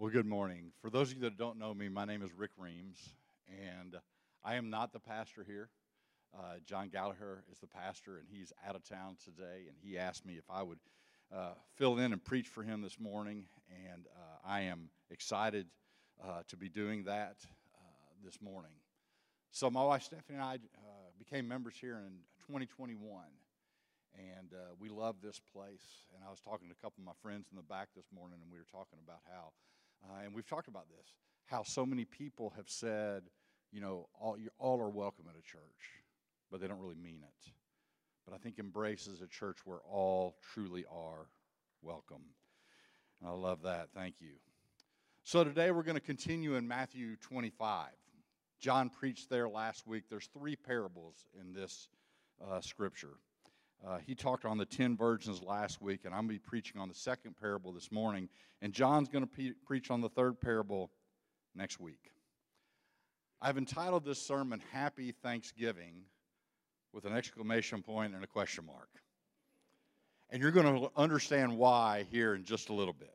Well, good morning. For those of you that don't know me, my name is Rick Reams, and I am not the pastor here. Uh, John Gallagher is the pastor, and he's out of town today, and he asked me if I would uh, fill in and preach for him this morning, and uh, I am excited uh, to be doing that uh, this morning. So, my wife Stephanie and I uh, became members here in 2021, and we love this place. And I was talking to a couple of my friends in the back this morning, and we were talking about how uh, and we've talked about this, how so many people have said, you know, all, all are welcome at a church, but they don't really mean it. But I think Embrace is a church where all truly are welcome. And I love that. Thank you. So today we're going to continue in Matthew 25. John preached there last week. There's three parables in this uh, scripture. Uh, he talked on the 10 virgins last week, and I'm going to be preaching on the second parable this morning. And John's going to pre- preach on the third parable next week. I've entitled this sermon Happy Thanksgiving with an exclamation point and a question mark. And you're going to understand why here in just a little bit.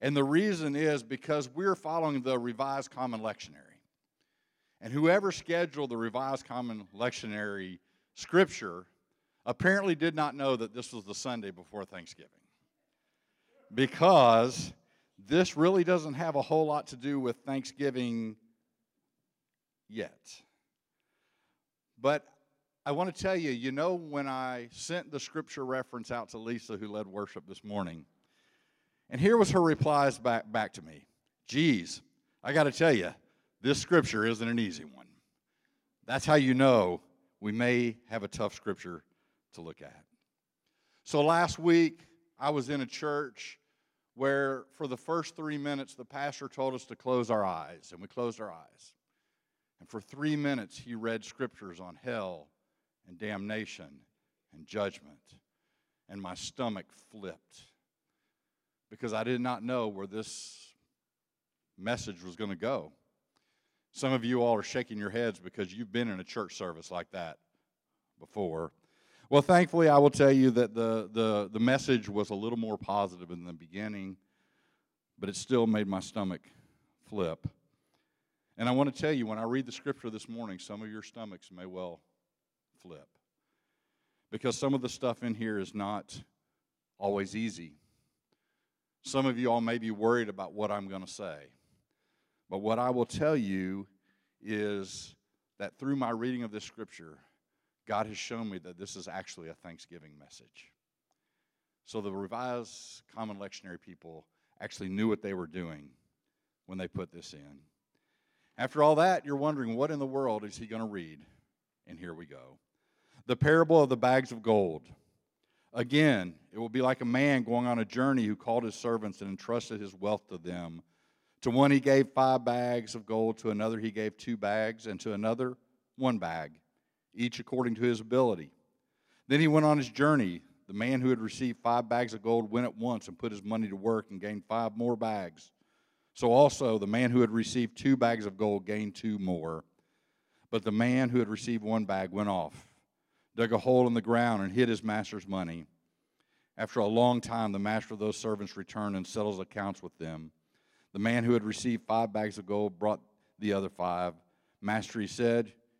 And the reason is because we're following the Revised Common Lectionary. And whoever scheduled the Revised Common Lectionary scripture apparently did not know that this was the Sunday before Thanksgiving. Because this really doesn't have a whole lot to do with Thanksgiving yet. But I want to tell you, you know, when I sent the scripture reference out to Lisa, who led worship this morning, and here was her replies back, back to me Geez, I got to tell you, this scripture isn't an easy one. That's how you know we may have a tough scripture to look at. So last week, I was in a church where, for the first three minutes, the pastor told us to close our eyes, and we closed our eyes. And for three minutes, he read scriptures on hell and damnation and judgment. And my stomach flipped because I did not know where this message was going to go. Some of you all are shaking your heads because you've been in a church service like that before. Well, thankfully, I will tell you that the, the, the message was a little more positive in the beginning, but it still made my stomach flip. And I want to tell you, when I read the scripture this morning, some of your stomachs may well flip. Because some of the stuff in here is not always easy. Some of you all may be worried about what I'm going to say. But what I will tell you is that through my reading of this scripture, God has shown me that this is actually a Thanksgiving message. So the Revised Common Lectionary people actually knew what they were doing when they put this in. After all that, you're wondering, what in the world is he going to read? And here we go. The parable of the bags of gold. Again, it will be like a man going on a journey who called his servants and entrusted his wealth to them. To one he gave five bags of gold, to another he gave two bags, and to another one bag each according to his ability. Then he went on his journey. The man who had received five bags of gold went at once and put his money to work and gained five more bags. So also the man who had received two bags of gold gained two more. But the man who had received one bag went off, dug a hole in the ground, and hid his master's money. After a long time, the master of those servants returned and settles accounts with them. The man who had received five bags of gold brought the other five. Master, he said,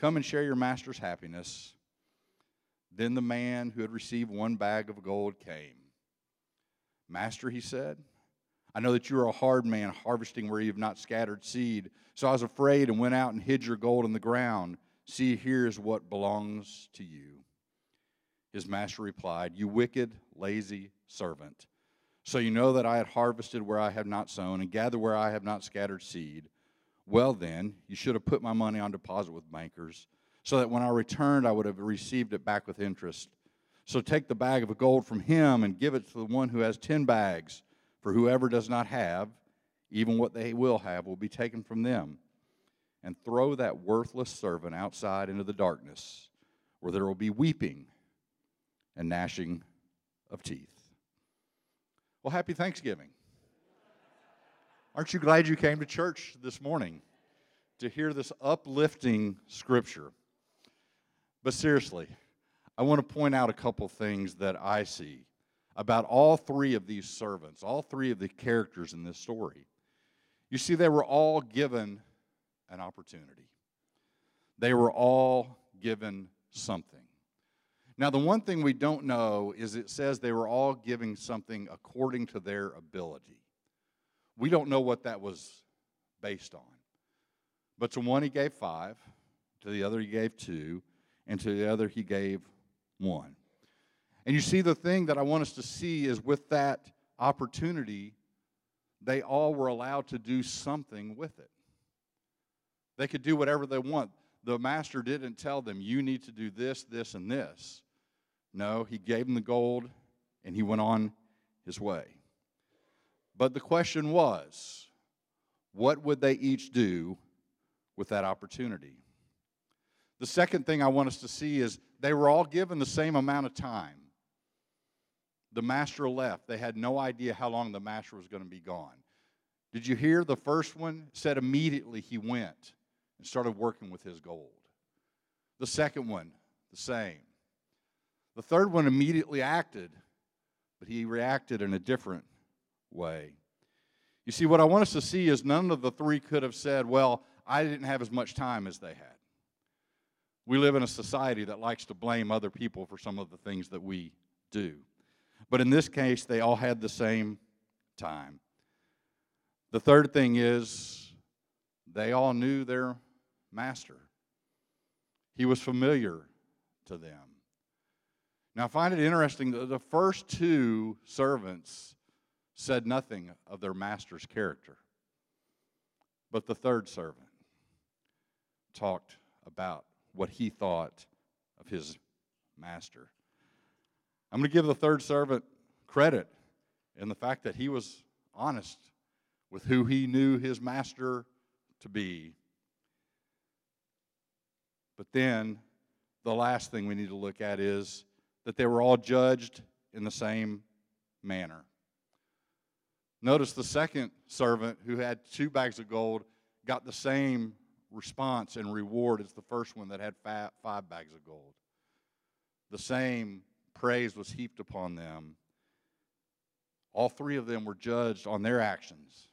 Come and share your master's happiness. Then the man who had received one bag of gold came. Master, he said, I know that you are a hard man, harvesting where you have not scattered seed. So I was afraid and went out and hid your gold in the ground. See, here is what belongs to you. His master replied, You wicked, lazy servant. So you know that I had harvested where I have not sown and gathered where I have not scattered seed. Well, then, you should have put my money on deposit with bankers, so that when I returned, I would have received it back with interest. So take the bag of gold from him and give it to the one who has ten bags. For whoever does not have, even what they will have will be taken from them. And throw that worthless servant outside into the darkness, where there will be weeping and gnashing of teeth. Well, happy Thanksgiving. Aren't you glad you came to church this morning to hear this uplifting scripture? But seriously, I want to point out a couple things that I see about all three of these servants, all three of the characters in this story. You see, they were all given an opportunity, they were all given something. Now, the one thing we don't know is it says they were all giving something according to their ability. We don't know what that was based on. But to one he gave five, to the other he gave two, and to the other he gave one. And you see, the thing that I want us to see is with that opportunity, they all were allowed to do something with it. They could do whatever they want. The master didn't tell them, you need to do this, this, and this. No, he gave them the gold and he went on his way. But the question was, what would they each do with that opportunity? The second thing I want us to see is they were all given the same amount of time. The master left. They had no idea how long the master was going to be gone. Did you hear the first one said immediately he went and started working with his gold? The second one, the same. The third one immediately acted, but he reacted in a different way. You see, what I want us to see is none of the three could have said, Well, I didn't have as much time as they had. We live in a society that likes to blame other people for some of the things that we do. But in this case, they all had the same time. The third thing is they all knew their master, he was familiar to them. Now, I find it interesting that the first two servants said nothing of their master's character, but the third servant talked about what he thought of his master. I'm going to give the third servant credit in the fact that he was honest with who he knew his master to be. But then the last thing we need to look at is that they were all judged in the same manner. Notice the second servant who had two bags of gold got the same response and reward as the first one that had five bags of gold. The same praise was heaped upon them. All three of them were judged on their actions,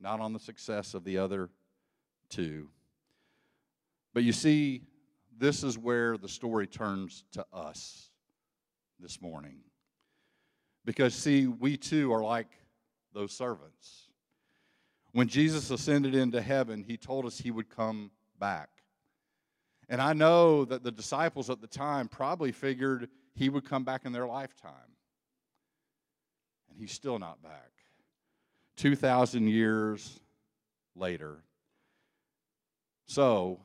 not on the success of the other two. But you see, this is where the story turns to us this morning. Because, see, we too are like those servants. When Jesus ascended into heaven, he told us he would come back. And I know that the disciples at the time probably figured he would come back in their lifetime. And he's still not back. 2,000 years later. So,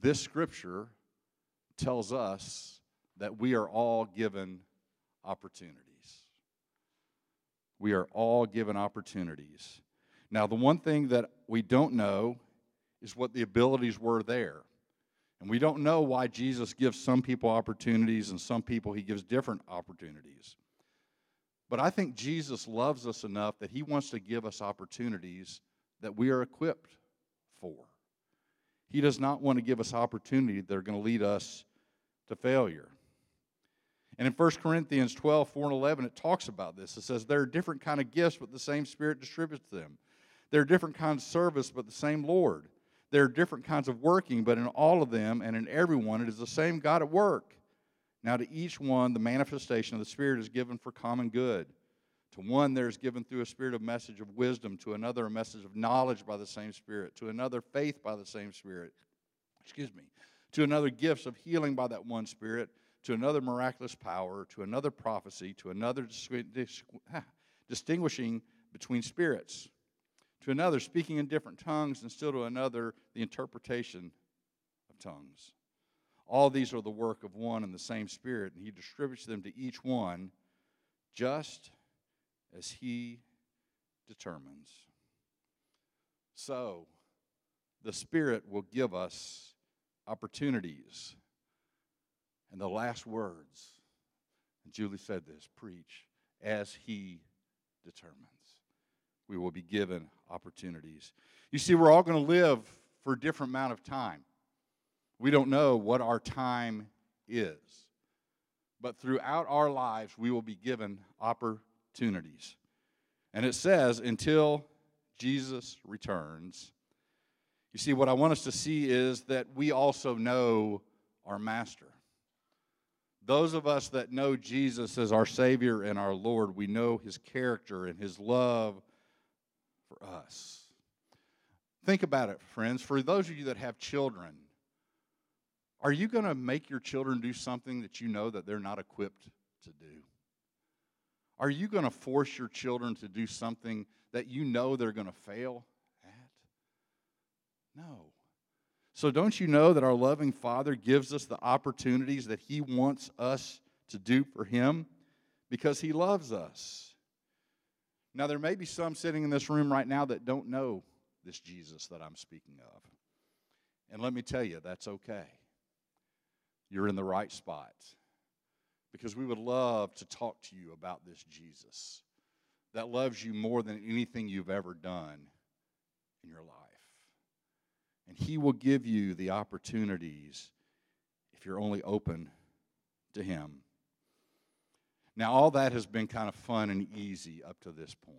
this scripture tells us that we are all given opportunities. We are all given opportunities. Now, the one thing that we don't know is what the abilities were there. And we don't know why Jesus gives some people opportunities and some people he gives different opportunities. But I think Jesus loves us enough that he wants to give us opportunities that we are equipped for. He does not want to give us opportunities that are going to lead us to failure. And in 1 Corinthians 12, 4 and 11, it talks about this. It says, There are different kind of gifts, but the same Spirit distributes them. There are different kinds of service, but the same Lord. There are different kinds of working, but in all of them and in everyone, it is the same God at work. Now, to each one, the manifestation of the Spirit is given for common good. To one, there is given through a spirit of message of wisdom, to another, a message of knowledge by the same Spirit, to another, faith by the same Spirit. Excuse me. To another, gifts of healing by that one Spirit, to another, miraculous power, to another, prophecy, to another, ah, distinguishing between spirits, to another, speaking in different tongues, and still to another, the interpretation of tongues. All these are the work of one and the same Spirit, and He distributes them to each one just as he determines. So, the Spirit will give us opportunities. And the last words, and Julie said this preach as He determines. We will be given opportunities. You see, we're all going to live for a different amount of time. We don't know what our time is. But throughout our lives, we will be given opportunities. And it says, until Jesus returns. You see, what I want us to see is that we also know our Master. Those of us that know Jesus as our Savior and our Lord, we know His character and His love for us. Think about it, friends. For those of you that have children, are you going to make your children do something that you know that they're not equipped to do? Are you going to force your children to do something that you know they're going to fail at? No. So, don't you know that our loving Father gives us the opportunities that He wants us to do for Him because He loves us? Now, there may be some sitting in this room right now that don't know this Jesus that I'm speaking of. And let me tell you, that's okay. You're in the right spot because we would love to talk to you about this Jesus that loves you more than anything you've ever done in your life. And He will give you the opportunities if you're only open to Him. Now, all that has been kind of fun and easy up to this point.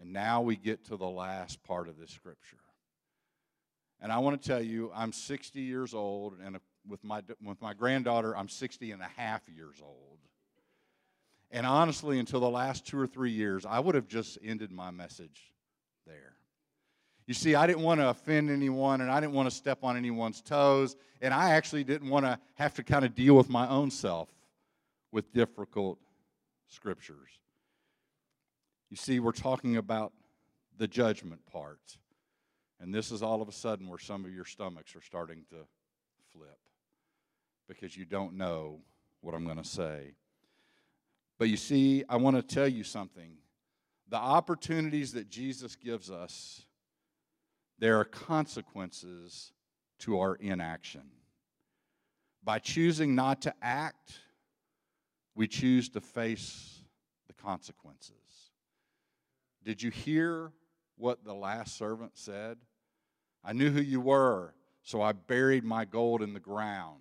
And now we get to the last part of this scripture. And I want to tell you, I'm 60 years old, and with my, with my granddaughter, I'm 60 and a half years old. And honestly, until the last two or three years, I would have just ended my message there. You see, I didn't want to offend anyone and I didn't want to step on anyone's toes. And I actually didn't want to have to kind of deal with my own self with difficult scriptures. You see, we're talking about the judgment part. And this is all of a sudden where some of your stomachs are starting to flip because you don't know what I'm going to say. But you see, I want to tell you something. The opportunities that Jesus gives us, there are consequences to our inaction. By choosing not to act, we choose to face the consequences. Did you hear what the last servant said? I knew who you were, so I buried my gold in the ground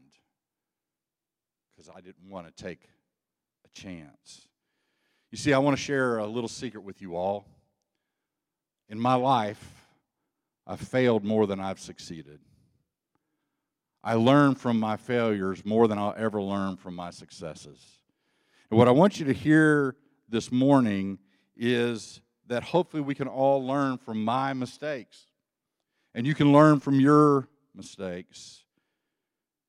because I didn't want to take a chance. You see, I want to share a little secret with you all. In my life, I've failed more than I've succeeded. I learn from my failures more than I'll ever learn from my successes. And what I want you to hear this morning is that hopefully we can all learn from my mistakes. And you can learn from your mistakes.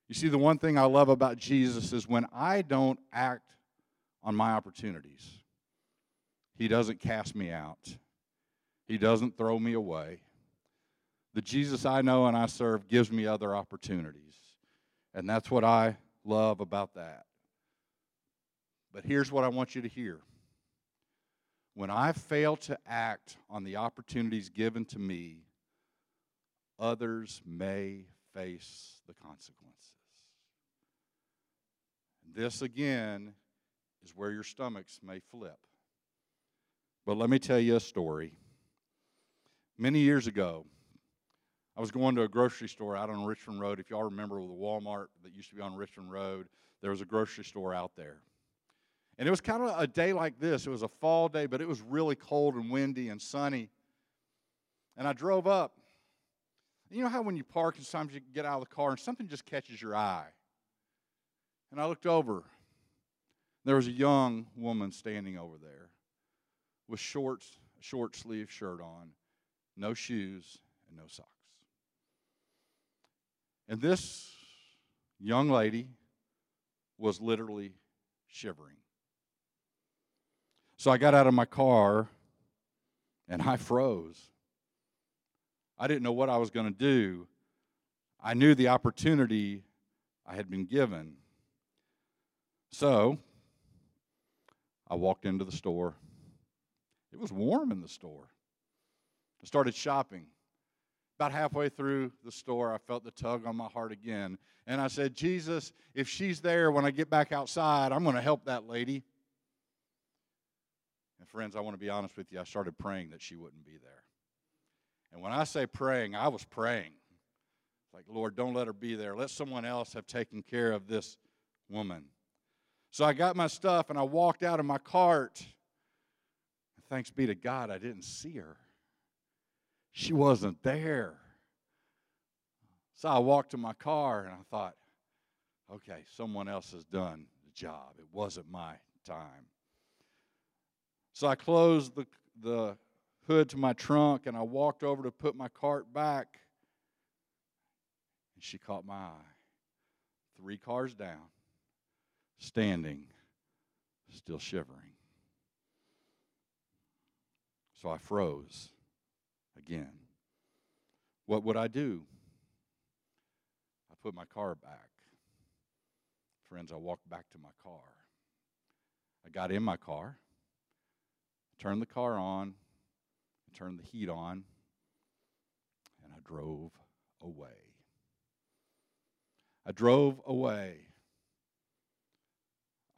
You see, the one thing I love about Jesus is when I don't act on my opportunities. He doesn't cast me out, He doesn't throw me away. The Jesus I know and I serve gives me other opportunities. And that's what I love about that. But here's what I want you to hear. When I fail to act on the opportunities given to me, others may face the consequences. This again is where your stomachs may flip. But let me tell you a story. Many years ago, I was going to a grocery store out on Richmond Road. If y'all remember the Walmart that used to be on Richmond Road, there was a grocery store out there. And it was kind of a day like this. It was a fall day, but it was really cold and windy and sunny. And I drove up. You know how when you park, and sometimes you get out of the car and something just catches your eye. And I looked over, there was a young woman standing over there with shorts, short sleeve shirt on, no shoes, and no socks. And this young lady was literally shivering. So I got out of my car and I froze. I didn't know what I was going to do. I knew the opportunity I had been given. So I walked into the store. It was warm in the store. I started shopping. About halfway through the store, I felt the tug on my heart again. And I said, Jesus, if she's there when I get back outside, I'm going to help that lady. And friends, I want to be honest with you, I started praying that she wouldn't be there. And when I say praying, I was praying. Like, Lord, don't let her be there. Let someone else have taken care of this woman. So I got my stuff and I walked out of my cart. Thanks be to God, I didn't see her. She wasn't there. So I walked to my car and I thought, okay, someone else has done the job. It wasn't my time. So I closed the, the hood to my trunk and I walked over to put my cart back. And she caught my eye. Three cars down, standing, still shivering. So I froze again. What would I do? I put my car back. Friends, I walked back to my car. I got in my car, turned the car on, turned the heat on, and I drove away. I drove away.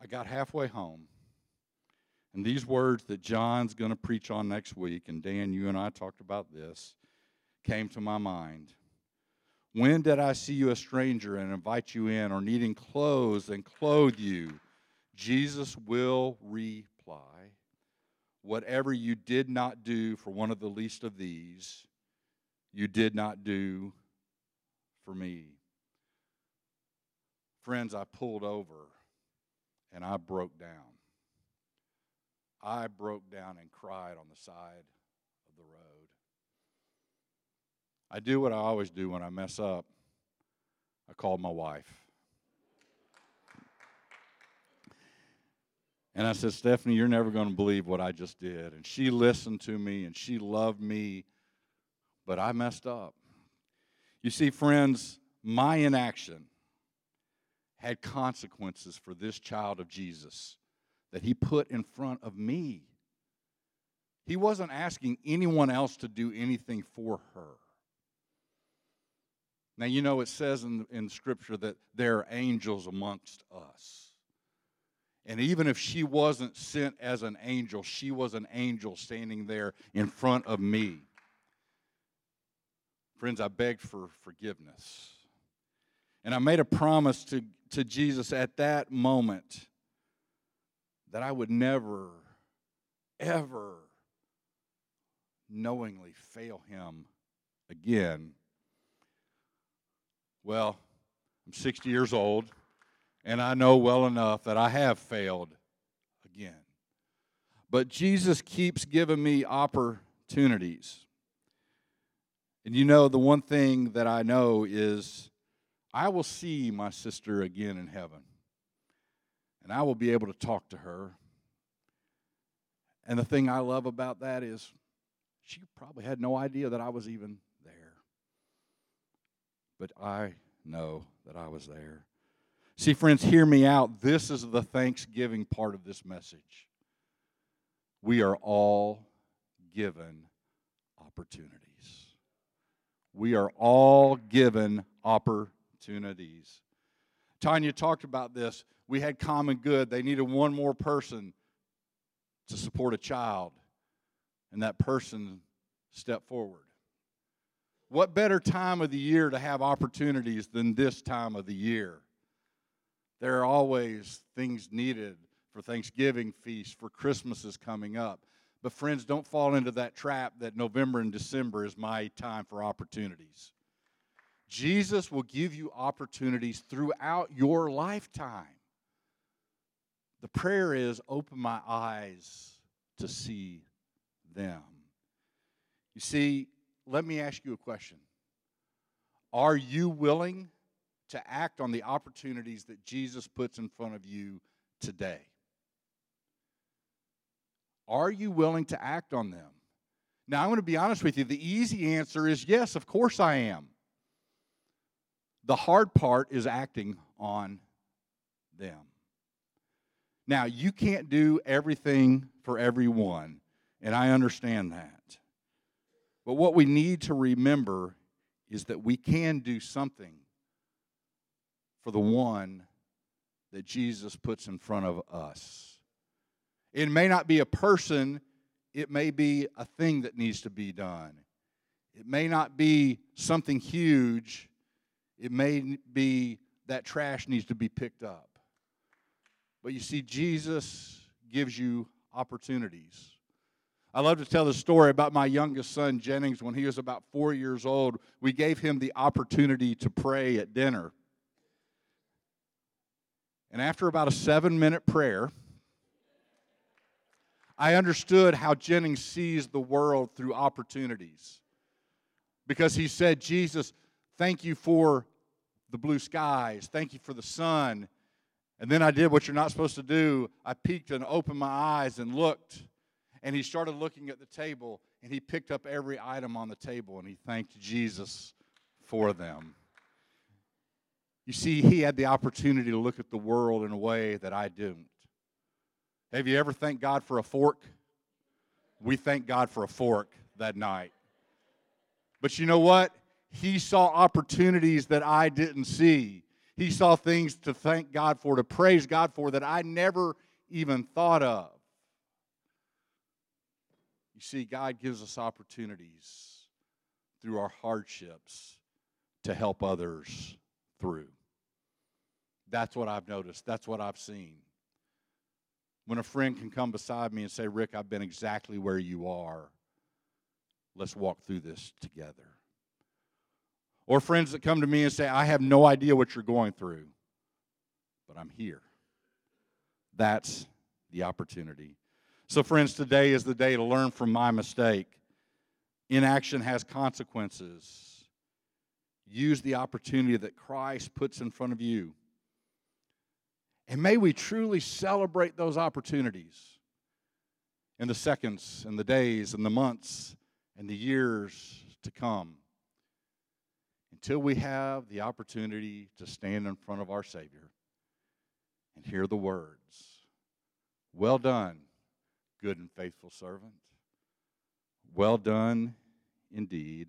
I got halfway home. And these words that John's going to preach on next week, and Dan, you and I talked about this, came to my mind. When did I see you a stranger and invite you in, or needing clothes and clothe you? Jesus will reply, Whatever you did not do for one of the least of these, you did not do for me. Friends, I pulled over and I broke down. I broke down and cried on the side of the road. I do what I always do when I mess up. I called my wife. And I said, Stephanie, you're never going to believe what I just did. And she listened to me and she loved me, but I messed up. You see, friends, my inaction had consequences for this child of Jesus that he put in front of me. He wasn't asking anyone else to do anything for her. Now, you know, it says in, in Scripture that there are angels amongst us. And even if she wasn't sent as an angel, she was an angel standing there in front of me. Friends, I begged for forgiveness. And I made a promise to, to Jesus at that moment that I would never, ever knowingly fail him again. Well, I'm 60 years old, and I know well enough that I have failed again. But Jesus keeps giving me opportunities. And you know, the one thing that I know is I will see my sister again in heaven and I will be able to talk to her. And the thing I love about that is she probably had no idea that I was even there. But I know that I was there. See, friends, hear me out. This is the Thanksgiving part of this message. We are all given opportunities. We are all given opportunities. Tanya talked about this we had common good. They needed one more person to support a child, and that person stepped forward. What better time of the year to have opportunities than this time of the year? There are always things needed for Thanksgiving feasts, for Christmas is coming up. But, friends, don't fall into that trap that November and December is my time for opportunities. Jesus will give you opportunities throughout your lifetime. The prayer is open my eyes to see them. You see, let me ask you a question. Are you willing to act on the opportunities that Jesus puts in front of you today? Are you willing to act on them? Now, I'm going to be honest with you. The easy answer is yes, of course I am. The hard part is acting on them. Now, you can't do everything for everyone. And I understand that. But what we need to remember is that we can do something for the one that Jesus puts in front of us. It may not be a person, it may be a thing that needs to be done. It may not be something huge, it may be that trash needs to be picked up. But you see, Jesus gives you opportunities. I love to tell the story about my youngest son, Jennings, when he was about four years old. We gave him the opportunity to pray at dinner. And after about a seven minute prayer, I understood how Jennings sees the world through opportunities. Because he said, Jesus, thank you for the blue skies. Thank you for the sun. And then I did what you're not supposed to do. I peeked and opened my eyes and looked. And he started looking at the table and he picked up every item on the table and he thanked Jesus for them. You see, he had the opportunity to look at the world in a way that I didn't. Have you ever thanked God for a fork? We thank God for a fork that night. But you know what? He saw opportunities that I didn't see. He saw things to thank God for, to praise God for that I never even thought of. You see, God gives us opportunities through our hardships to help others through. That's what I've noticed. That's what I've seen. When a friend can come beside me and say, Rick, I've been exactly where you are. Let's walk through this together. Or friends that come to me and say, I have no idea what you're going through, but I'm here. That's the opportunity. So, friends, today is the day to learn from my mistake. Inaction has consequences. Use the opportunity that Christ puts in front of you and may we truly celebrate those opportunities in the seconds and the days and the months and the years to come until we have the opportunity to stand in front of our Savior and hear the words Well done, good and faithful servant. Well done indeed.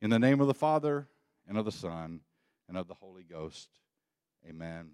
In the name of the Father, and of the Son, and of the Holy Ghost, amen.